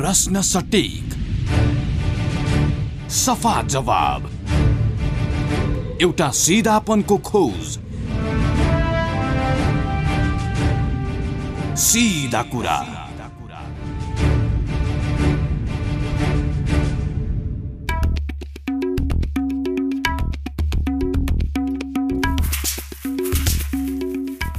प्रश्न सटिक। सफा जवाब। एउटा सिधापनको खोज। सिधा कुरा।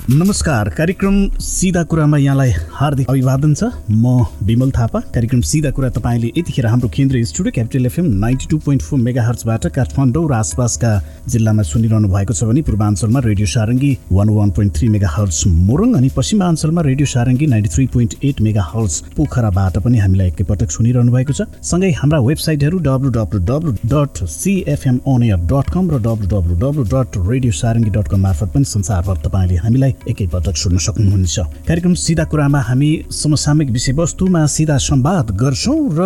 नमस्कार कार्यक्रम सिधा कुरामा यहाँलाई हार्दिक अभिवादन छ। म विमल थापा। कार्यक्रम सिधा कुरा तपाईँले यतिखेर हाम्रो केन्द्रीय studio capital FM ninety two point four mega हर्चबाट Kathmandu र आसपासका जिल्लामा सुनिरहनु भएको छ भने पूर्वाञ्चलमा radio Sarangi one one point three megahertz Morang अनि पश्चिमाञ्चलमा radio Sarangi ninety three point eight megahertz पोखराबाट पनि हामीलाई एकैपटक सुनिरहनु भएको छ। सँगै हाम्रा वेबसाइटहरू W W W dot CFM on air dot com र W W W dot radio Sarangi dot com मार्फत पनि संसारभर तपाईँले हामीलाई एकैपटक सुन्न सक्नुहुनेछ। कार्यक्रम सिधा कुरामा हामी समसामयिक विषयवस्तुमा सिधा संवाद गर्छौँ र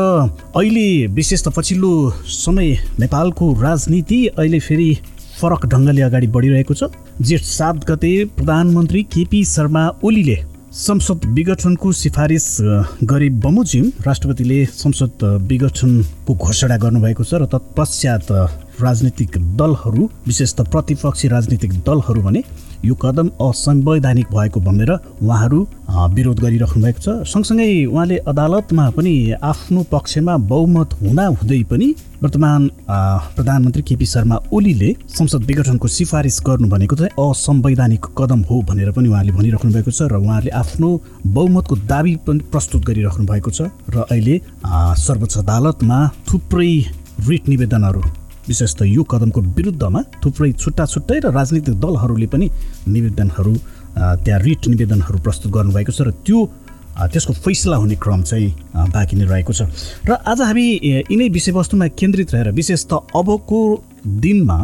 अहिले विशेष त पछिल्लो समय नेपालको राजनीति अहिले फेरि फरक ढङ्गले अगाडि बढिरहेको छ। जेठ सात गते प्रधानमन्त्री केपी शर्मा ओलीले संसद विघटनको सिफारिस गरे बमोजिम राष्ट्रपतिले संसद विघटनको घोषणा गर्नुभएको छ र तत्पश्चात राजनीतिक दलहरू विशेष त प्रतिपक्षी राजनीतिक दलहरू भने यो कदम असंवैधानिक भएको भनेर उहाँहरू विरोध गरिराख्नु भएको छ। सँगसँगै उहाँले अदालतमा पनि आफ्नो पक्षमा बहुमत हुँदा हुँदै पनि वर्तमान प्रधानमन्त्री केपी शर्मा ओलीले संसद विघटनको सिफारिस गर्नु भनेको चाहिँ असंवैधानिक कदम हो भनेर पनि उहाँले भनिराख्नु भएको छ र उहाँले आफ्नो बहुमतको दावी पनि प्रस्तुत गरिराख्नु भएको छ र अहिले सर्वोच्च अदालतमा थुप्रै रिट निवेदनहरू विशेष त यो कदमको विरुद्धमा थुप्रै छुट्टा छुट्टै र राजनीतिक दलहरूले पनि निवेदनहरू त्यहाँ रिट निवेदनहरू प्रस्तुत गर्नुभएको छ र त्यो त्यसको फैसला हुने क्रम चाहिँ बाँकी नै रहेको छ। र आज हामी यिनै विषयवस्तुमा केन्द्रित रहेर विशेष त अबको दिनमा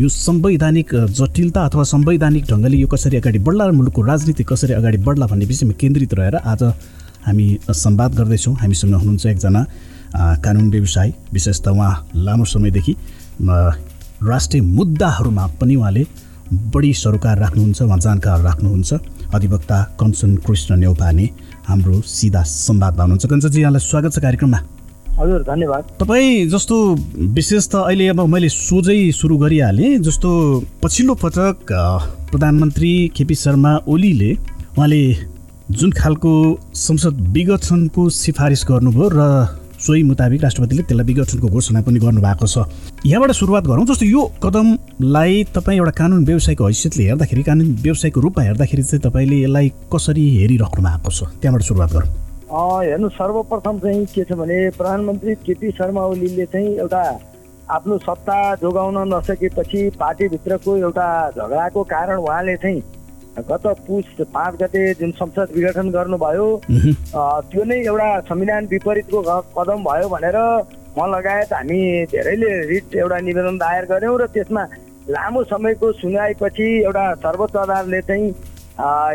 यो संवैधानिक जटिलता अथवा संवैधानिक ढङ्गले यो कसरी अगाडि बढ्ला र मुलुकको राजनीति कसरी अगाडि बढ्ला भन्ने विषयमा केन्द्रित रहेर आज हामी संवाद गर्दैछौँ। हामीसँग हुनुहुन्छ एकजना कानुन व्यवसाय विशेष त उहाँ लामो समयदेखि राष्ट्रिय मुद्दाहरूमा पनि उहाँले बढी सरोकार राख्नुहुन्छ उहाँ जानकार राख्नुहुन्छ। अधिवक्ता कञ्चन कृष्ण नेौपाने हाम्रो सिधा संवादमा हुनुहुन्छ कञ्चनजी यहाँलाई स्वागत छ कार्यक्रममा। हजुर धन्यवाद। तपाईँ जस्तो विशेष त अहिले अब मैले सोझै सुरु गरिहालेँ जस्तो पछिल्लो पटक प्रधानमन्त्री केपी शर्मा ओलीले उहाँले जुन खालको संसद विघटनको सिफारिस गर्नुभयो र सोही मुताबिक राष्ट्रपतिले त्यसलाई विघटनको घोषणा पनि गर्नुभएको छ। यहाँबाट सुरुवात गरौँ जस्तो यो कदमलाई तपाईँ एउटा कानुन व्यवसायको हैसियतले हेर्दाखेरि कानुन व्यवसायको रूपमा हेर्दाखेरि चाहिँ तपाईँले यसलाई कसरी हेरिराख्नु भएको छ? त्यहाँबाट सुरुवात गरौँ। हेर्नु सर्वप्रथम चाहिँ के छ भने प्रधानमन्त्री केपी शर्मा ओलीले चाहिँ एउटा आफ्नो सत्ता जोगाउन नसकेपछि पार्टीभित्रको एउटा झगडाको कारण उहाँले चाहिँ गत पुस पाँच गते जुन संसद विघटन गर्नुभयो त्यो नै एउटा संविधान विपरीतको कदम भयो भनेर म लगायत हामी धेरैले रिट एउटा निवेदन दायर गऱ्यौँ र त्यसमा लामो समयको सुनवाईपछि एउटा सर्वोच्च अदालतले चाहिँ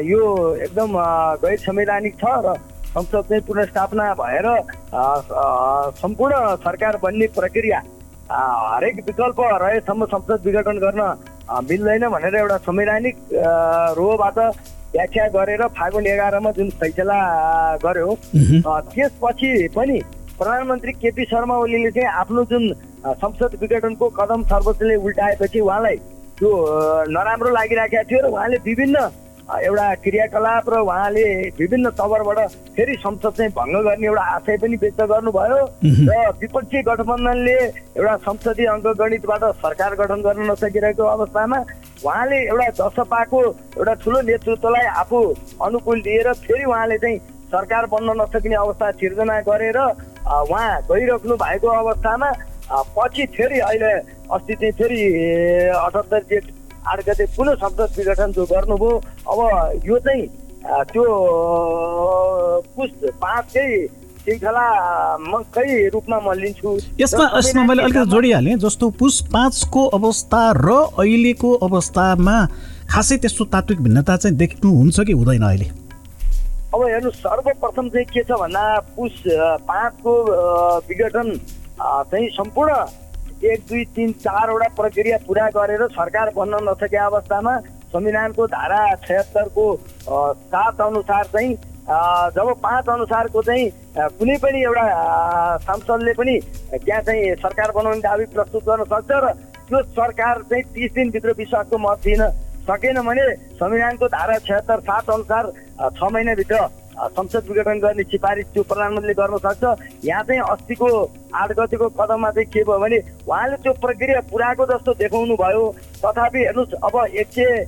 यो एकदम गैर संवैधानिक छ र संसद चाहिँ पुनर्स्थापना भएर सम्पूर्ण सरकार बन्ने प्रक्रिया हरेक विकल्प रहेसम्म संसद विघटन गर्न मिल्दैन भनेर एउटा संवैधानिक रोबाट व्याख्या गरेर फागुन एघारमा जुन फैसला गर्यो त्यसपछि पनि प्रधानमन्त्री केपी शर्मा ओलीले चाहिँ आफ्नो जुन संसद विघटनको कदम सर्वोच्चले उल्टाएपछि उहाँलाई त्यो नराम्रो लागिराखेको थियो र उहाँले विभिन्न एउटा क्रियाकलाप र उहाँले विभिन्न तवरबाट फेरि संसद चाहिँ भङ्ग गर्ने एउटा आशय पनि व्यक्त गर्नुभयो। र विपक्षी गठबन्धनले एउटा संसदीय अङ्कगणितबाट सरकार गठन गर्न नसकिरहेको अवस्थामा उहाँले एउटा जसपाको एउटा ठुलो नेतृत्वलाई आफू अनुकूल दिएर फेरि उहाँले चाहिँ सरकार बन्न नसकिने अवस्था सिर्जना गरेर उहाँ गइराख्नु भएको अवस्थामा पछि फेरि अहिले अस्ति चाहिँ फेरि अठहत्तर जेठ आठ गते पुनः संसद विघटन जो गर्नुभयो अब यो चाहिँ त्यो पुस पाँचकै रूपमा म लिन्छु। यसमा यसमा मैले अलिकति जोडिहालेँ जस्तो पुस पाँचको अवस्था र अहिलेको अवस्थामा खासै त्यस्तो तात्विक भिन्नता चाहिँ देख्नुहुन्छ कि हुँदैन अहिले? अब हेर्नु सर्वप्रथम चाहिँ के छ भन्दा पुस पाँचको विघटन चाहिँ सम्पूर्ण एक दुई तिन चारवटा प्रक्रिया पुरा गरेर सरकार बन्न नसके अवस्थामा संविधानको धारा छयत्तरको सात अनुसार चाहिँ जब पाँच अनुसारको चाहिँ कुनै पनि एउटा सांसदले पनि त्यहाँ चाहिँ सरकार बनाउने दावी प्रस्तुत गर्न सक्छ र त्यो सरकार चाहिँ तिस दिनभित्र विश्वासको मत दिन सकेन भने संविधानको धारा छत्तर सात अनुसार छ महिनाभित्र संसद विघटन गर्ने सिफारिस त्यो प्रधानमन्त्रीले गर्न सक्छ। यहाँ चाहिँ अस्तिको आठ गतिको कदममा चाहिँ के भयो भने उहाँले त्यो प्रक्रिया पुऱ्याएको जस्तो देखाउनु भयो। तथापि हेर्नुहोस् अब एक सय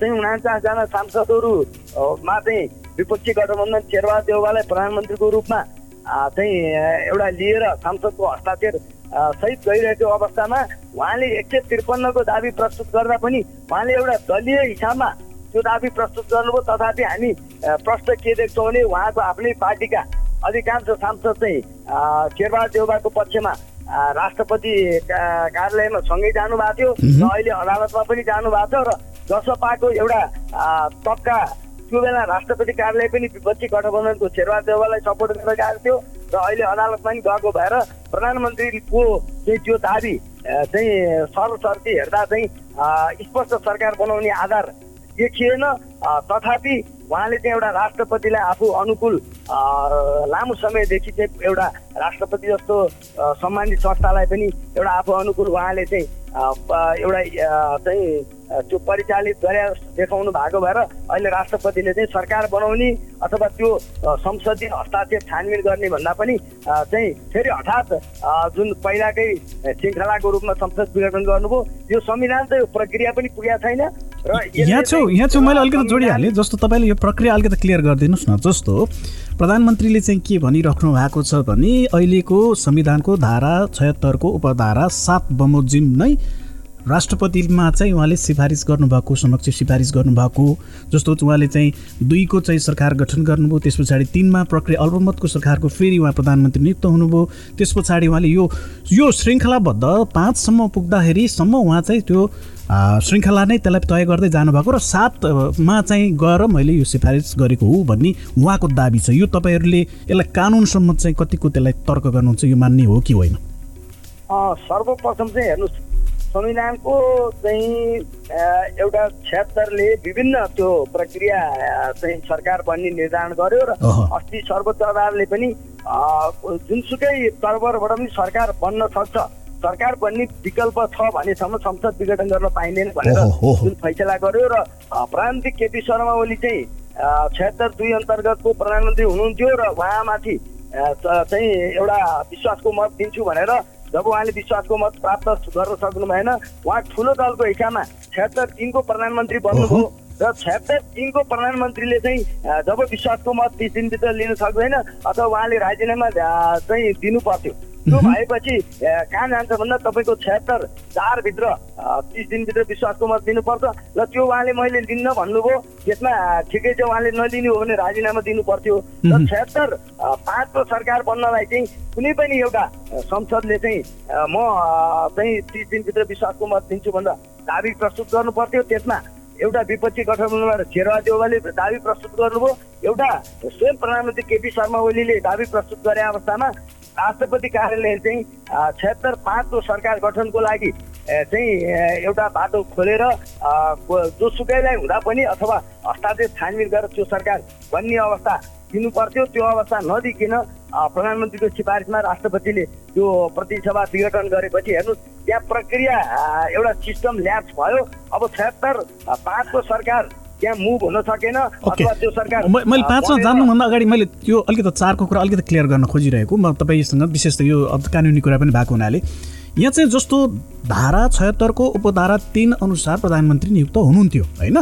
चाहिँ उनान्चासजना सांसदहरूमा चाहिँ विपक्षी गठबन्धन शेरबहादुर देउवालाई प्रधानमन्त्रीको रूपमा चाहिँ एउटा लिएर सांसदको हस्ताक्षर सहित गइरहेको अवस्थामा उहाँले एक सय त्रिपन्नको दावी प्रस्तुत गर्दा पनि उहाँले एउटा दलीय हिसाबमा त्यो दावी प्रस्तुत गर्नुभयो तथापि हामी प्रश्न के देख्छौँ भने उहाँको आफ्नै पार्टीका अधिकांश सांसद चाहिँ शेरबहादुर देउबाको पक्षमा राष्ट्रपति कार्यालयमा सँगै जानुभएको थियो र अहिले अदालतमा पनि जानुभएको छ र जसपाको एउटा तबका त्यो बेला राष्ट्रपति कार्यालय पनि विपक्षी गठबन्धनको शेरबहादुर देउवालाई सपोर्ट गरेर गएको थियो र अहिले अदालतमा पनि गएको भएर प्रधानमन्त्रीको चाहिँ त्यो अ, चाहिँ सरसर्ती हेर्दा चाहिँ स्पष्ट सरकार बनाउने आधार देखिएन तथापि उहाँले चाहिँ एउटा राष्ट्रपतिलाई आफू अनुकूल लामो समयदेखि चाहिँ एउटा राष्ट्रपति जस्तो सम्मानित संस्थालाई पनि एउटा आफू अनुकूल उहाँले चाहिँ एउटा चाहिँ त्यो परिचालित गरे देखाउनु भएको भएर अहिले राष्ट्रपतिले चाहिँ सरकार बनाउने अथवा त्यो संसदीय हस्ताक्षर छानबिन गर्ने भन्दा पनि चाहिँ फेरि हठात जुन पहिलाकै श्रृङ्खलाको रूपमा संसद विघटन गर्नुभयो यो संविधान चाहिँ प्रक्रिया पनि पुगेको छैन। यहाँ छु चाहिँ, यहाँ छु मैले अलिकति जोडिहालेँ। जस्तो तपाईँले यो प्रक्रिया अलिकति क्लियर गरिदिनुहोस् न जस्तो प्रधानमन्त्रीले चाहिँ के भनिराख्नु भएको छ भने अहिलेको संविधानको धारा छयत्तरको उपधारा सात बमोजिम नै राष्ट्रपतिमा चाहिँ उहाँले सिफारिस गर्नुभएको समक्ष सिफारिस गर्नुभएको जस्तो उहाँले चाहिँ दुईको चाहिँ सरकार गठन गर्नुभयो त्यस पछाडि तिनमा प्रक्रिया अल्पमतको सरकारको फेरि उहाँ प्रधानमन्त्री नियुक्त हुनुभयो त्यस पछाडि उहाँले यो यो श्रृङ्खलाबद्ध पाँचसम्म पुग्दाखेरिसम्म उहाँ चाहिँ त्यो श्रृङ्खला नै त्यसलाई तय गर्दै जानुभएको र सातमा चाहिँ गएर मैले यो सिफारिस गरेको हो भन्ने उहाँको दाबी छ। यो तपाईँहरूले यसलाई कानुनसम्म चाहिँ कतिको त्यसलाई तर्क गर्नुहुन्छ यो मान्ने हो कि होइन? सर्वप्रथम चाहिँ हेर्नुहोस् संविधानको चाहिँ एउटा छ्यात्तरले विभिन्न त्यो प्रक्रिया चाहिँ सरकार बन्ने निर्धारण गर्यो र। अस्ति सर्वोच्च अदालतले पनि जुनसुकै तर्फबाट पनि सरकार बन्न सक्छ सरकार बन्ने विकल्प छ भनेसम्म संसद विघटन गर्न पाइँदैन भनेर। जुन फैसला गर्यो र प्रधानमन्त्री केपी शर्मा ओली चाहिँ छत्तर दुई अन्तर्गतको प्रधानमन्त्री हुनुहुन्थ्यो र उहाँमाथि चाहिँ एउटा विश्वासको मत दिन्छु भनेर जब उहाँले विश्वासको मत प्राप्त गर्न सक्नु भएन उहाँ ठुलो दलको हिसाबमा छत्तर तिनको प्रधानमन्त्री बन्नुभयो र छत्तर तिनको प्रधानमन्त्रीले चाहिँ जब विश्वासको मत तिस दिनभित्र लिन सक्दैन अथवा उहाँले राजीनामा चाहिँ दिनु पर्थ्यो। त्यो भएपछि कहाँ जान्छ भन्दा तपाईँको छत्तर चारभित्र तिस दिनभित्र विश्वासको मत दिनुपर्छ र त्यो उहाँले मैले लिन्न भन्नुभयो त्यसमा ठिकै छ उहाँले नलिनु हो भने राजीनामा दिनु पर्थ्यो र छत्तर पाँचको सरकार बन्नलाई चाहिँ कुनै पनि एउटा संसदले चाहिँ म चाहिँ तिस दिनभित्र विश्वासको मत दिन्छु भन्दा दावी प्रस्तुत गर्नु पर्थ्यो त्यसमा एउटा विपक्षी गठबन्धनबाट शेरबहादुर देउवाले दावी प्रस्तुत गर्नुभयो। एउटा स्वयं प्रधानमन्त्री केपी शर्मा ओलीले दावी प्रस्तुत गरे अवस्थामा राष्ट्रपति कार्यालयले चाहिँ छत्तर पाँचको सरकार गठनको लागि चाहिँ एउटा बाटो खोलेर जोसुकैलाई हुँदा पनि अथवा हस्ताक्षर छानबिन गरेर त्यो सरकार बन्ने अवस्था दिनु पर्थ्यो त्यो अवस्था नदिकन प्रधानमन्त्रीको सिफारिसमा राष्ट्रपतिले त्यो प्रतिसभा विघटन गरेपछि हेर्नुहोस् त्यहाँ प्रक्रिया एउटा सिस्टम ल्याप्स भयो। अब छत्तर पाँचको सरकार त्यहाँ मुभ हुन सकेन? अथवा त्यो सरकार मैले पाँचमा जान्नुभन्दा अगाडि मैले त्यो अलिकति चारको कुरा अलिकति क्लियर गर्न खोजिरहेको। म तपाईँसँग विशेष त यो अब कानुनी कुरा पनि भएको हुनाले। यहाँ चाहिँ जस्तो धारा छयत्तरको उपधारा तिन अनुसार प्रधानमन्त्री नियुक्त हुनुहुन्थ्यो होइन?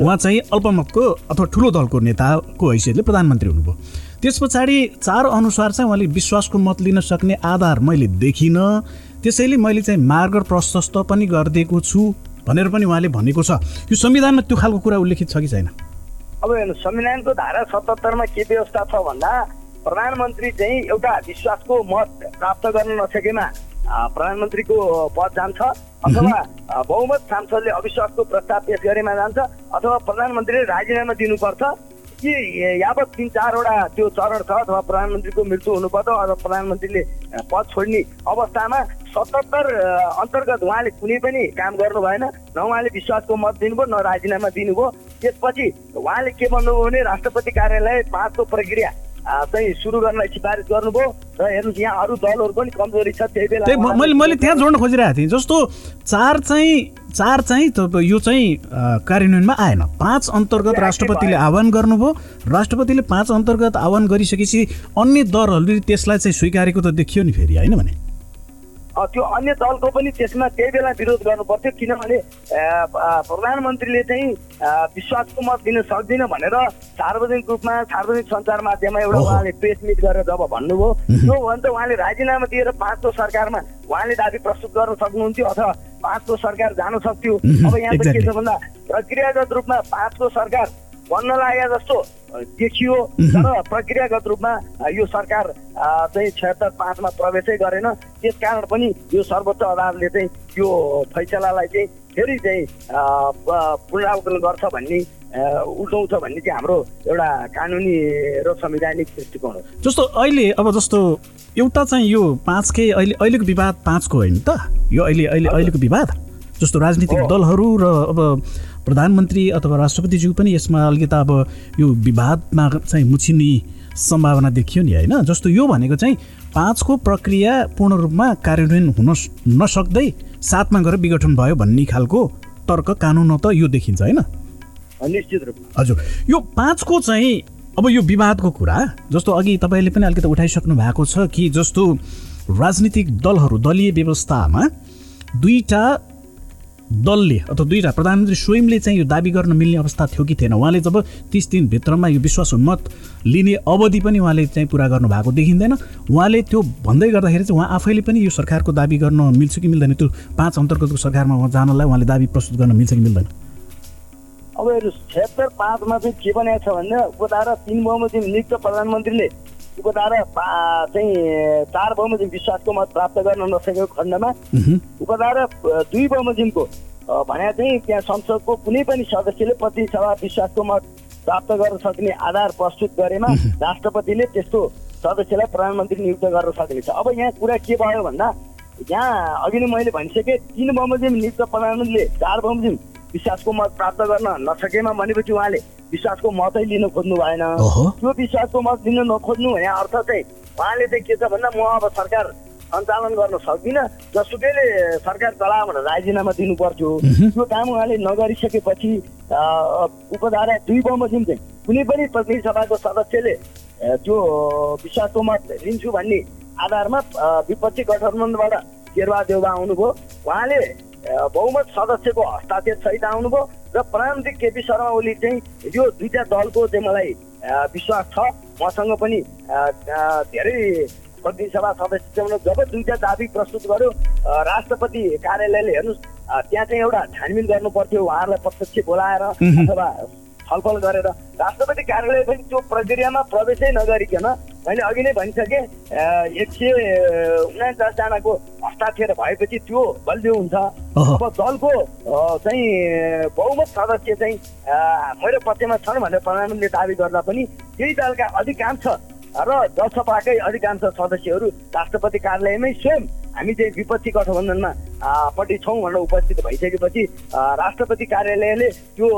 उहाँ चाहिँ अल्पमतको अथवा ठुलो दलको नेताको हैसियतले प्रधानमन्त्री हुनुभयो। त्यस पछाडि चार अनुसार चाहिँ उहाँले विश्वासको मत लिन सक्ने आधार मैले देखिनँ। त्यसैले मैले चाहिँ मार्ग प्रशस्त पनि गरिदिएको छु। भनेर पनि उहाँले भनेको छ। यो संविधानमा त्यो खालको कुरा उल्लेखित छ कि छैन? अब हेर्नु संविधानको धारा सतहत्तरमा के व्यवस्था छ भन्दा प्रधानमन्त्री चाहिँ एउटा विश्वासको मत प्राप्त गर्न नसकेमा प्रधानमन्त्रीको पद जान्छ अथवा बहुमत सांसदले अविश्वासको प्रस्ताव पेश गरेमा जान्छ अथवा प्रधानमन्त्रीले राजीनामा दिनुपर्छ। कि यावत तिन चारवटा त्यो चरण छ अथवा प्रधानमन्त्रीको मृत्यु हुनुपर्छ अथवा प्रधानमन्त्रीले पद छोड्ने अवस्थामा सतहत्तर अन्तर्गत उहाँले कुनै पनि काम गर्नु भएन न उहाँले विश्वासको मत दिनुभयो न राजीनामा दिनुभयो। त्यसपछि उहाँले के भन्नुभयो भने राष्ट्रपति कार्यालय पाँचको प्रक्रिया चाहिँ सुरु गर्न सिफारिस गर्नुभयो र हेर्नुहोस् यहाँ अरू दलहरू पनि कमजोरी छ त्यही बेला मैले मैले त्यहाँ जोड्न खोजिरहेको थिएँ। जस्तो चार चाहिँ चार चाहिँ तप- यो चाहिँ कार्यान्वयनमा आएन। पाँच अन्तर्गत राष्ट्रपतिले आह्वान गर्नुभयो। राष्ट्रपतिले पाँच अन्तर्गत आह्वान गरिसकेपछि अन्य दलहरूले त्यसलाई चाहिँ स्वीकारेको त देखियो नि फेरि होइन भने? त्यो अन्य दलको पनि त्यसमा त्यही बेला विरोध गर्नु पर्थ्यो किनभने प्रधानमन्त्रीले चाहिँ विश्वासको मत दिन सक्दिनँ भनेर सार्वजनिक रूपमा सार्वजनिक सञ्चार माध्यममा एउटा। उहाँले प्रेस मिट गरेर जब भन्नुभयो त्यो भने त उहाँले राजीनामा दिएर पाँचको सरकारमा उहाँले दाबी प्रस्तुत गर्न सक्नुहुन्थ्यो अथवा पाँचको सरकार जान सक्थ्यो अब यहाँ के. छ भन्दा प्रक्रियागत रूपमा पाँचको सरकार बन्न लागे जस्तो देखियो तर प्रक्रियागत रूपमा यो सरकार चाहिँ छत्तर पाँचमा प्रवेशै गरेन। त्यस कारण पनि यो सर्वोच्च अदालतले चाहिँ यो फैसलालाई चाहिँ फेरि चाहिँ अ, प- पुनरावलोकन गर्छ भन्ने उल्टाउँछ भन्ने चाहिँ हाम्रो एउटा कानुनी र संवैधानिक दृष्टिकोण हो। जस्तो अहिले अब जस्तो एउटा चाहिँ यो पाँचकै अहिले अहिलेको विवाद पाँचको होइन त? यो अहिले अहिले अहिलेको विवाद? जस्तो राजनीतिक। दलहरू र अब प्रधानमन्त्री अथवा राष्ट्रपतिज्यू पनि यसमा अलिकति अब यो विवादमा चाहिँ मुछिने सम्भावना देखियो नि होइन? जस्तो यो भनेको चाहिँ पाँचको प्रक्रिया पूर्ण रूपमा कार्यान्वयन हुन नसक्दै सातमा गएर विघटन भयो भन्ने खालको तर्क कानुन त यो देखिन्छ होइन? निश्चित रूपमा। हजुर। यो पाँचको चाहिँ अब यो विवादको कुरा जस्तो अघि तपाईँले पनि अलिकति उठाइसक्नु भएको छ कि जस्तो राजनीतिक दलहरू दलीय व्यवस्थामा दुईटा दलले अथवा दुईवटा प्रधानमन्त्री स्वयंले चाहिँ यो दाबी गर्न मिल्ने अवस्था थियो कि थिएन? उहाँले जब तिस दिनभित्रमा यो विश्वास मत लिने अवधि पनि उहाँले चाहिँ पुरा गर्नु भएको देखिँदैन। उहाँले त्यो भन्दै गर्दाखेरि चाहिँ उहाँ आफैले पनि यो सरकारको दाबी गर्न मिल्छ कि मिल्दैन? त्यो पाँच अन्तर्गतको सरकारमा उहाँ जानलाई उहाँले दाबी प्रस्तुत गर्न मिल्छ कि मिल्दैन? अब हेर्नुहोस् पाँचमा चाहिँ के बनाएको छ भने उपधारा तिन बमोजिम नियुक्त प्रधानमन्त्रीले उपधारा चाहिँ चार बमोजिम विश्वासको मत प्राप्त गर्न नसकेको खण्डमा। उपधारा दुई बमोजिमको भने चाहिँ त्यहाँ संसदको कुनै पनि सदस्यले प्रतिसभा विश्वासको मत प्राप्त गर्न सक्ने आधार प्रस्तुत गरेमा राष्ट्रपतिले त्यस्तो सदस्यलाई प्रधानमन्त्री नियुक्त गर्न सक्नेछ अब यहाँ कुरा के भयो भन्दा यहाँ अघि नै मैले भनिसकेँ तिन बमोजिम नियुक्त प्रधानमन्त्रीले चार बमोजिम विश्वासको मत प्राप्त गर्न नसकेमा भनेपछि उहाँले विश्वासको मतै लिन खोज्नु भएन। त्यो विश्वासको मत लिन नखोज्नु भने अर्थ चाहिँ उहाँले चाहिँ के छ भन्दा म अब सरकार सञ्चालन गर्न सक्दिनँ जसुकैले सरकार चलायो भनेर राजीनामा दिनु पर्थ्यो त्यो काम उहाँले नगरिसकेपछि उपधारा दुई बमोजिम चाहिँ कुनै पनि प्रतिनिधि सभाको सदस्यले त्यो विश्वासको मत लिन्छु भन्ने आधारमा विपक्षी गठबन्धनबाट शेरबहादुर देउबा आउनुभयो। उहाँले बहुमत सदस्यको हस्ताक्षर सहित आउनुभयो। र प्रधानमन्त्री केपी शर्मा ओली चाहिँ यो दुईटा दलको चाहिँ मलाई विश्वास छ। मसँग पनि धेरै प्रतिनिधि सभा सदस्य जब दुईटा दाबी प्रस्तुत गर्यो राष्ट्रपति कार्यालयले हेर्नुहोस् त्यहाँ चाहिँ एउटा छानबिन गर्नु पर्थ्यो उहाँहरूलाई प्रत्यक्ष बोलाएर अथवा छलफल गरेर। राष्ट्रपति कार्यालय पनि त्यो प्रक्रियामा प्रवेशै नगरिकन मैले अघि नै भनिसकेँ एक सय उनाचासजनाको हस्ताक्षर भएपछि त्यो बलियो हुन्छ। अब दलको चाहिँ बहुमत सदस्य चाहिँ मेरो पक्षमा छन् भनेर प्रधानमन्त्रीले दावी गर्दा पनि त्यही दलका अधिकांश र जसपाकै अधिकांश सदस्यहरू राष्ट्रपति कार्यालयमै स्वयं हामी चाहिँ विपक्षी गठबन्धनमा पट्टि छौँ भनेर उपस्थित भइसकेपछि राष्ट्रपति कार्यालयले त्यो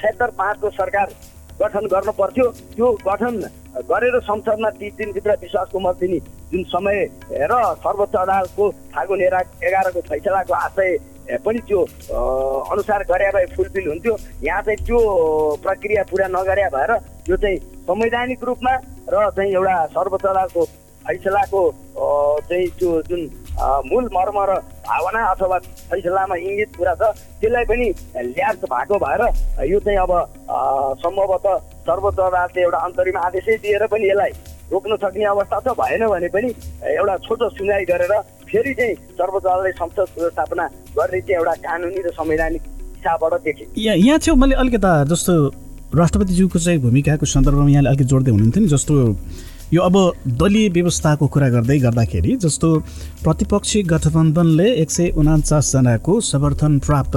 छत्तर पाँचको सरकार गठन गर्नु पर्थ्यो। त्यो गठन गरेर संसदमा तिस दिनभित्र विश्वासको मत दिने जुन समय र सर्वोच्च अदालतको फागुन एघार एघारको फैसलाको आशय पनि त्यो अनुसार गरे भए फुलफिल हुन्थ्यो। यहाँ चाहिँ त्यो प्रक्रिया पुरा नगरे भएर यो चाहिँ संवैधानिक रूपमा र चाहिँ एउटा सर्वोच्च अदालतको फैसलाको चाहिँ त्यो जुन मूल मर्म र भावना अथवा फैसलामा इङ्गित कुरा छ त्यसलाई पनि ल्यास भएको भएर यो चाहिँ अब सम्भवतः सर्वोच्च अदालतले एउटा अन्तरिम आदेशै दिएर पनि यसलाई रोक्न सक्ने अवस्था छ भएन भने पनि एउटा छोटो सुनवाई गरेर फेरि चाहिँ सर्वोच्च अदालतले संसद व्यवस्थापना गर्ने चाहिँ एउटा कानुनी र संवैधानिक हिसाबबाट देखेँ यहाँ चाहिँ मैले अलिकता जस्तो राष्ट्रपतिज्यूको चाहिँ भूमिकाको सन्दर्भमा यहाँले अलिकति जोड्दै हुनुहुन्थ्यो नि जस्तो यो अब दलीय व्यवस्थाको कुरा गर्दै गर्दाखेरि जस्तो प्रतिपक्षी गठबन्धनले एक सय उनान्चासजनाको समर्थन प्राप्त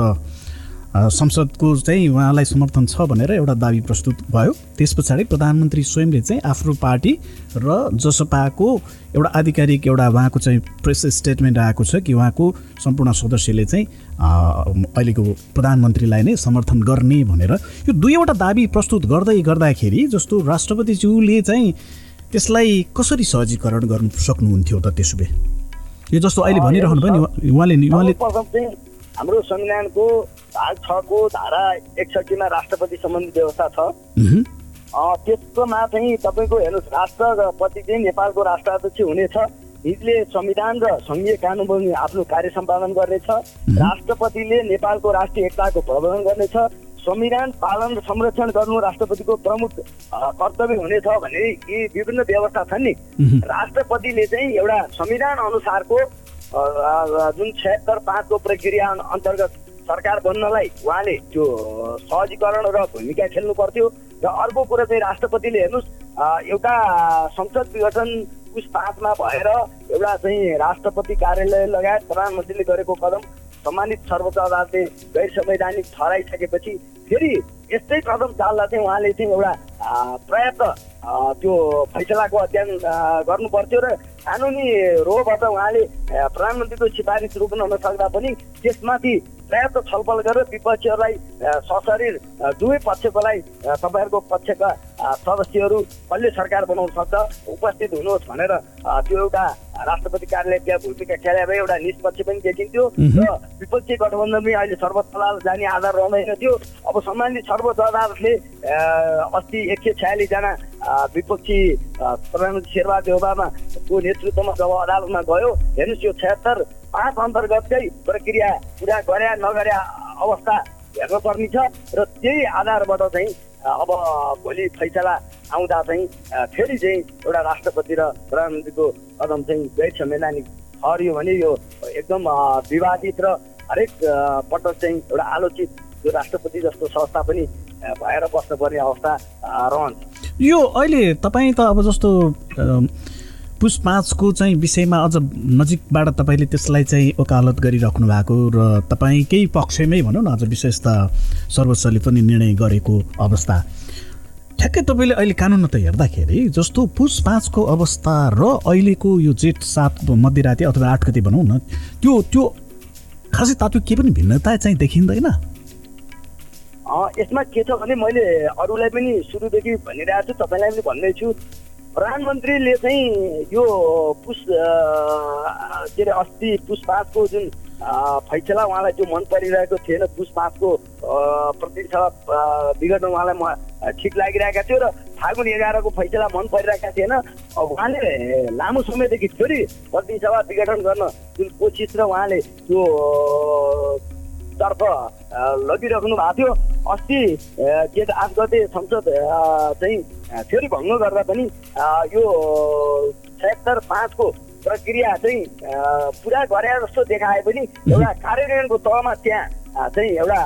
संसदको चाहिँ उहाँलाई समर्थन छ भनेर एउटा दावी प्रस्तुत भयो। त्यस पछाडि प्रधानमन्त्री स्वयंले चाहिँ आफ्नो पार्टी र जसपाको एउटा आधिकारिक एउटा उहाँको चाहिँ प्रेस स्टेटमेन्ट आएको छ कि उहाँको सम्पूर्ण सदस्यले चाहिँ अहिलेको प्रधानमन्त्रीलाई नै समर्थन गर्ने भनेर। यो दुईवटा दावी प्रस्तुत गर्दै गर्दाखेरि जस्तो राष्ट्रपतिज्यूले चाहिँ त्यसलाई कसरी सहजीकरण गर्नु सक्नुहुन्थ्यो त त्यसो भए यो जस्तो अहिले भनिरहनु भयो नि उहाँ- उहाँले उहाँले हाम्रो संविधानको भाग छको धारा एकसट्ठीमा राष्ट्रपति सम्बन्धी व्यवस्था छ। त्यसकोमा चाहिँ तपाईँको हेर्नुहोस् राष्ट्रपति चाहिँ नेपालको राष्ट्राध्यक्ष हुनेछ हिजले संविधान र सङ्घीय कानुन आफ्नो कार्य सम्पादन गर्नेछ। राष्ट्रपतिले नेपालको राष्ट्रिय एकताको प्रबन्धन गर्नेछ। संविधान पालन र संरक्षण गर्नु राष्ट्रपतिको प्रमुख कर्तव्य हुनेछ भने यी विभिन्न व्यवस्था छन् नि। राष्ट्रपतिले चाहिँ एउटा संविधान अनुसारको जुन छयत्तर पाँचको प्रक्रिया अन- अन्तर्गत सरकार बन्नलाई उहाँले त्यो सहजीकरण र भूमिका खेल्नु पर्थ्यो। र अर्को कुरो चाहिँ राष्ट्रपतिले हेर्नुहोस् एउटा संसद विघटन पुस पाँचमा भएर एउटा चाहिँ राष्ट्रपति कार्यालय लगायत प्रधानमन्त्रीले गरेको कदम सम्मानित सर्वोच्च अदालतले गैर संवैधानिक ठहराइसकेपछि फेरि यस्तै कदम चाल्दा चाहिँ उहाँले चाहिँ एउटा पर्याप्त त्यो फैसलाको अध्ययन गर्नु पर्थ्यो र कानुनी रोबाट उहाँले प्रधानमन्त्रीको सिफारिस रोक्न नसक्दा पनि त्यसमाथि पर्याप्त छलफल गरेर विपक्षीहरूलाई सशरीर दुवै पक्षकोलाई तपाईँहरूको पक्षका सदस्यहरू कसले सरकार बनाउन सक्छ उपस्थित हुनुहोस् भनेर त्यो एउटा राष्ट्रपति कार्यालय त्यहाँ भूमिका खेले भए एउटा निष्पक्ष पनि देखिन्थ्यो। र विपक्षी गठबन्धनमै अहिले सर्वोच्च अदालत जाने आधार रहँदैन थियो। अब सम्मानित सर्वोच्च अदालतले अस्ति एक सय छयालिसजना विपक्षी प्रधानमन्त्री शेरबहादुर ओबामाको नेतृत्वमा जब अदालतमा गयो हेर्नुहोस् यो छयत्तर पाँच अन्तर्गतकै प्रक्रिया पुरा गरे नगरे अवस्था हेर्न पर्ने छ। र त्यही आधारबाट चाहिँ अब भोलि फैसला आउँदा चाहिँ फेरि चाहिँ एउटा राष्ट्रपति र प्रधानमन्त्रीको कदम चाहिँ गैर संवैधानिक ठहरियो भने यो एकदम विवादित र हरेक पटक चाहिँ एउटा आलोचित यो राष्ट्रपति जस्तो संस्था पनि भएर बस्नुपर्ने अवस्था रहन्छ। यो अहिले तपाईँ त अब जस्तो पुस पाँचको चाहिँ विषयमा अझ नजिकबाट तपाईँले त्यसलाई चाहिँ वकालत गरिराख्नु भएको र तपाईँकै पक्षमै भनौँ न अझ विशेष त सर्वोच्चले पनि निर्णय गरेको अवस्था। ठ्याक्कै तपाईँले अहिले कानुन त हेर्दाखेरि जस्तो पुस पाँचको अवस्था र अहिलेको यो जेठ सात मध्यराति अथवा आठ गति भनौँ न त्यो त्यो खासै तात्विक केही पनि भिन्नता चाहिँ देखिँदैन। यसमा के छ भने मैले अरूलाई पनि सुरुदेखि भनिरहेको छु तपाईँलाई पनि भन्दैछु। प्रधानमन्त्रीले चाहिँ यो अ, के अरे अस्ति पाँचको जुन फैसला उहाँलाई त्यो मन परिरहेको थिएन पुस पाँचको विगतमा उहाँलाई म ठिक लागिरहेका थियो र फागुन एघारको फैसला मन परिरहेका थिएन। उहाँले लामो समयदेखि फेरि प्रतिनिधि सभा विघटन गर्न जुन कोसिस र उहाँले त्यो तर्फ लगिराख्नु भएको थियो। अस्ति त आठ गते संसद चाहिँ फेरि भङ्ग गर्दा पनि यो छयत्तर पाँचको प्रक्रिया चाहिँ पुरा गरे जस्तो देखाए पनि एउटा कार्यान्वयनको तहमा त्यहाँ चाहिँ एउटा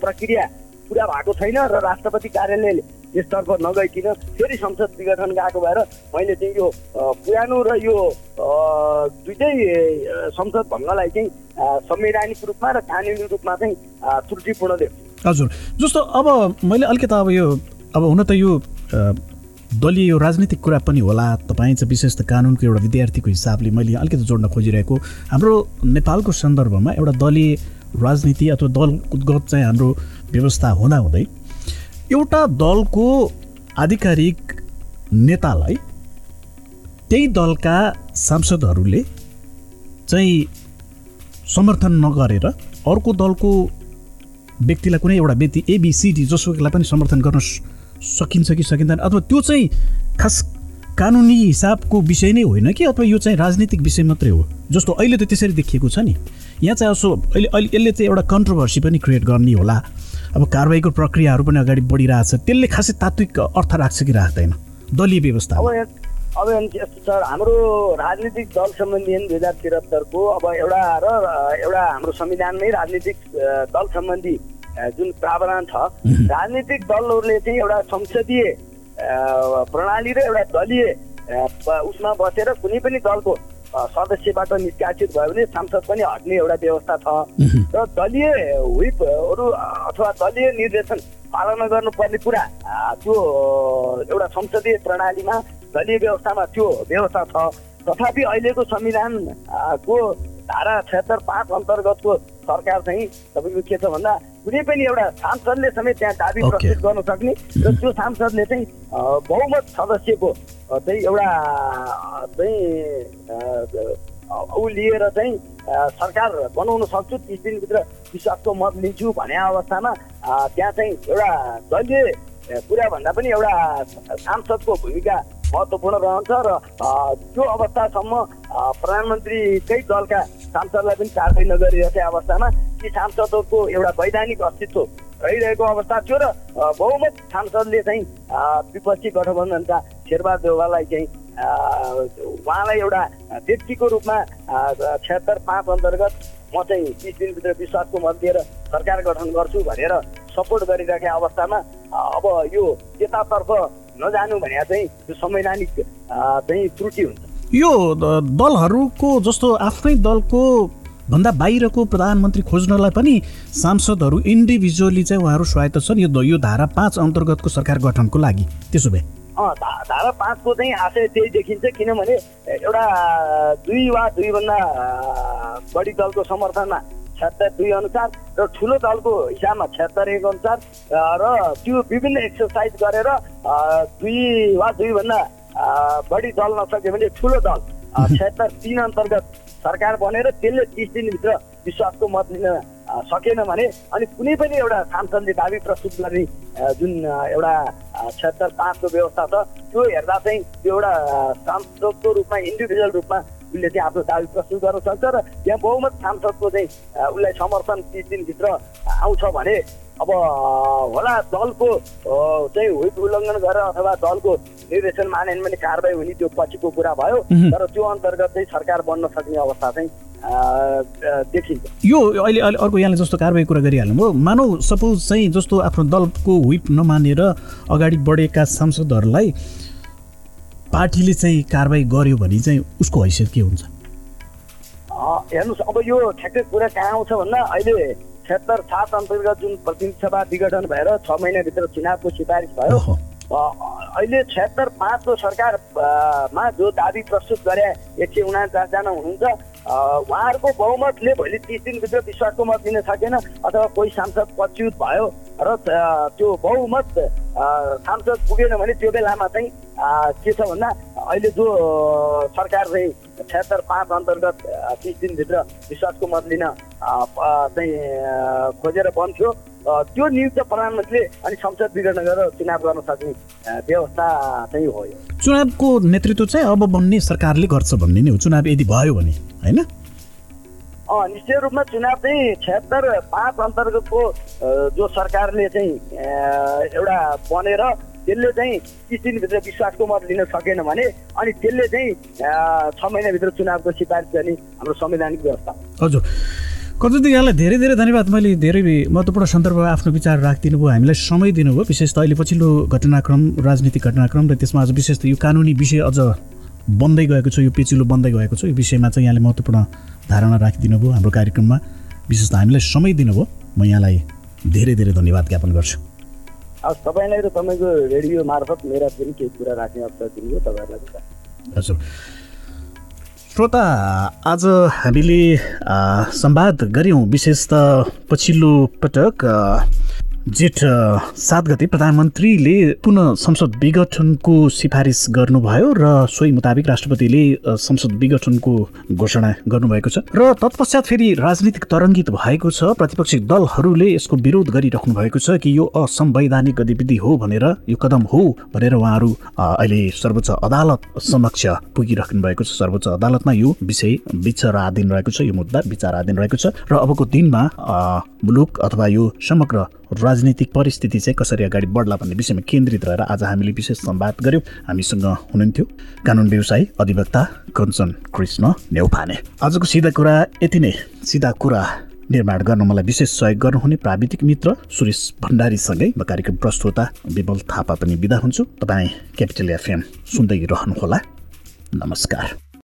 प्रक्रिया पुरा भएको छैन र राष्ट्रपति कार्यालयले यसतर्फ नगइकन फेरि संसद विघटन गएको भएर मैले चाहिँ यो पुरानो र यो दुइटै संसद भङ्गलाई चाहिँ संवैधानिक रूपमा र कानुनी रूपमा चाहिँ त्रुटिपूर्ण देख्छु। हजुर। जस्तो अब मैले अलिकति अब यो अब हुन त यो दलीय यो राजनीतिक कुरा पनि होला। तपाईँ चाहिँ विशेष त कानुनको एउटा विद्यार्थीको हिसाबले मैले अलिकति जोड्न खोजिरहेको। हाम्रो नेपालको सन्दर्भमा एउटा दलीय राजनीति अथवा दलगत चाहिँ हाम्रो व्यवस्था हुँदाहुँदै एउटा दलको आधिकारिक नेतालाई त्यही दलका सांसदहरूले चाहिँ समर्थन नगरेर अर्को दलको व्यक्तिलाई कुनै एउटा व्यक्ति एबिसिडी जसोलाई पनि समर्थन गर्न सकिन्छ कि सकिँदैन? अथवा त्यो चाहिँ खास कानुनी हिसाबको विषय नै होइन कि? अथवा यो चाहिँ राजनीतिक विषय मात्रै हो? जस्तो अहिले त त्यसरी देखिएको छ नि। यहाँ चाहिँ यसो अहिले अहिले यसले चाहिँ एउटा कन्ट्रोभर्सी पनि क्रिएट गर्ने होला। अब कारवाहीको प्रक्रियाहरू पनि अगाडि बढिरहेछ त्यसले खासै तात्विक अर्थ राख्छ कि राख्दैन? दलीय व्यवस्था अब यस्तो छ हाम्रो राजनीतिक दल सम्बन्धी दुई हजार त्रिहत्तरको अब एउटा र एउटा हाम्रो संविधानमै राजनीतिक दल सम्बन्धी जुन प्रावधान छ राजनीतिक दलहरूले चाहिँ एउटा संसदीय प्रणाली र एउटा दलीय उसमा बसेर कुनै पनि दलको सदस्यबाट निष्कासित भयो भने सांसद पनि हट्ने एउटा व्यवस्था छ। र दलीय व्हिपहरू अथवा दलीय निर्देशन पालना गर्नुपर्ने कुरा त्यो एउटा संसदीय प्रणालीमा दलीय व्यवस्थामा त्यो व्यवस्था छ। तथापि अहिलेको संविधान अ, को धारा छत्तर पाँच अन्तर्गतको सरकार चाहिँ तपाईँको के छ भन्दा कुनै पनि एउटा सांसदले समेत त्यहाँ दाबी. प्रस्तुत गर्न सक्ने र त्यो सांसदले चाहिँ बहुमत सदस्यको चाहिँ एउटा चाहिँ ऊ लिएर चाहिँ सरकार बनाउन सक्छु तिस दिनभित्र विश्वासको मत लिन्छु भने अवस्थामा त्यहाँ चाहिँ एउटा दलीय अ, कुरा भन्दा पनि एउटा सांसदको भूमिका महत्त्वपूर्ण रहन्छ र त्यो अवस्थासम्म प्रधानमन्त्रीकै दलका सांसदलाई पनि कारवाही नगरिरहेकै अवस्थामा ती सांसदहरूको एउटा वैधानिक अस्तित्व रहिरहेको अवस्था थियो र बहुमत सांसदले चाहिँ विपक्षी गठबन्धनका शेरबहादुर देउवालाई चाहिँ उहाँलाई एउटा व्यक्तिको रूपमा छत्तर पाँच अन्तर्गत म चाहिँ तिस दिनभित्र विश्वासको मत दिएर सरकार गठन गर्छु भनेर सपोर्ट गरिरहेका अवस्थामा अब यो त्यतातर्फ नजानु भने चाहिँ त्यो संवैधानिक चाहिँ त्रुटि हुन्छ। यो दलहरूको जस्तो आफ्नै दलको भन्दा बाहिरको प्रधानमन्त्री खोज्नलाई पनि सांसदहरू इन्डिभिजुअली चाहिँ उहाँहरू स्वायत्त छन्। यो यो धारा पाँच अन्तर्गतको सरकार गठनको लागि। त्यसो भए? धारा पाँचको चाहिँ आशय त्यही देखिन्छ किनभने एउटा दुई वा दुईभन्दा बढी दलको समर्थनमा छत्तर दुई अनुसार र ठुलो दलको हिसाबमा छत्तर एक अनुसार र त्यो विभिन्न एक्सर्साइज गरेर दुई वा दुईभन्दा बढी दल नसक्यो भने ठुलो दल अ, छत्तर तिन अन्तर्गत सरकार बनेर त्यसले तिस दिनभित्र विश्वासको मत लिन सकेन भने अनि कुनै पनि एउटा सांसदले दाबी प्रस्तुत गर्ने जुन एउटा छत्तर पाँचको व्यवस्था छ त्यो हेर्दा चाहिँ त्यो एउटा सांसदको रूपमा इन्डिभिजुअल रूपमा उसले चाहिँ आफ्नो दाबी प्रस्तुत गर्न सक्छ र त्यहाँ बहुमत सांसदको चाहिँ उसलाई समर्थन तिस दिनभित्र आउँछ भने अब होला दलको चाहिँ व्हिप उल्लङ्घन गरेर अथवा दलको निर्देशन मानेन भने कारवाही हुने त्यो पछिको कुरा भयो। तर त्यो अन्तर्गत चाहिँ सरकार बन्न सक्ने अवस्था चाहिँ देखिन्छ। यो अहिले अहिले अर्को यहाँले जस्तो कारवाही कुरा गरिहाल्नुभयो। मानौ सपोज चाहिँ जस्तो आफ्नो दलको व्हिप नमानेर अगाडि बढेका सांसदहरूलाई पार्टीले चाहिँ कारवाही गर्यो भने चाहिँ उसको हैसियत के हुन्छ? हेर्नुहोस् अब यो ठ्याक्कै कुरा कहाँ आउँछ भन्दा अहिले छत्तर सात अन्तर्गत जुन प्रतिनिधि सभा विघटन भएर छ महिनाभित्र चुनावको सिफारिस भयो अहिले छत्तर पाँचको सरकार अ, मा जो दाबी प्रस्तुत गरे एक सय उनाचासजना हुनुहुन्छ उहाँहरूको बहुमतले भोलि तिस दिनभित्र विश्वासको मत लिन सकेन अथवा कोही सांसद पच्युत भयो र त्यो बहुमत सांसद पुगेन भने त्यो बेलामा चाहिँ के छ भन्दा अहिले जो सरकार चाहिँ छत्तर पाँच अन्तर्गत तिस दिनभित्र विश्वासको मत लिन चाहिँ खोजेर बन्थ्यो त्यो नियुक्त प्रधानमन्त्रीले अनि संसद विघटन गरेर चुनाव गर्न सक्ने व्यवस्था चाहिँ हो यो। चुनावको नेतृत्व चाहिँ अब बन्ने सरकारले गर्छ भन्ने नै हो। चुनाव यदि भयो भने होइन? निश्चय रूपमा चुनाव चाहिँ छत्तर पाँच अन्तर्गतको जो सरकारले चाहिँ एउटा बनेर त्यसले चाहिँ तिस दिनभित्र विश्वासको मत लिन सकेन भने अनि त्यसले चाहिँ छ महिनाभित्र चुनावको सिफारिस गर्ने हाम्रो संवैधानिक व्यवस्था। हजुर। कति यहाँलाई धेरै धेरै धन्यवाद। मैले धेरै महत्त्वपूर्ण सन्दर्भमा आफ्नो विचार राखिदिनु भयो हामीलाई समय दिनुभयो विशेष त अहिले पछिल्लो घटनाक्रम राजनीतिक घटनाक्रम र त्यसमा अझ विशेष त यो कानुनी विषय अझ बन्दै गएको छ यो पेचिलो बन्दै गएको छ यो विषयमा चाहिँ यहाँले महत्त्वपूर्ण धारणा राखिदिनु भयो हाम्रो कार्यक्रममा। विशेष त हामीलाई समय दिनुभयो। म यहाँलाई धेरै धेरै धन्यवाद ज्ञापन गर्छु। अब तपाईँलाई र तपाईँको रेडियो मार्फत मेरा पनि केही कुरा राख्ने अवसर दिनुभयो तपाईँहरूलाई हजुर। श्रोता आज हामीले संवाद गऱ्यौँ विशेष त पछिल्लो पटक जेठ सात गते प्रधानमन्त्रीले पुनः संसद विघटनको सिफारिस गर्नुभयो र सोही मुताबिक राष्ट्रपतिले संसद विघटनको घोषणा गर्नुभएको छ। र तत्पश्चात फेरि राजनीतिक तरङ्गित भएको छ। प्रतिपक्षी दलहरूले यसको विरोध गरिराख्नु भएको छ कि यो असंवैधानिक गतिविधि हो भनेर यो कदम हो भनेर उहाँहरू अहिले सर्वोच्च अदालत समक्ष पुगिराख्नु भएको छ। सर्वोच्च अदालतमा यो विषय विचाराधीन रहेको छ यो मुद्दा विचाराधीन रहेको छ। र अबको दिनमा मुलुक अथवा यो समग्र राजनीतिक परिस्थिति चाहिँ कसरी अगाडि बढ्ला भन्ने विषयमा केन्द्रित रहेर आज हामीले विशेष संवाद गऱ्यौँ हामीसँग हुनुहुन्थ्यो कानुन व्यवसायी अधिवक्ता कञ्चन कृष्ण नेउपाने आजको सिधा कुरा यति नै। सिधा कुरा निर्माण गर्न मलाई विशेष सहयोग गर्नुहुने प्राविधिक मित्र सुरेश भण्डारीसँगै म कार्यक्रम प्रस्तोता विमल थापा पनि बिदा हुन्छु। तपाईँ क्यापिटल एफएम सुन्दै रहनुहोला। नमस्कार।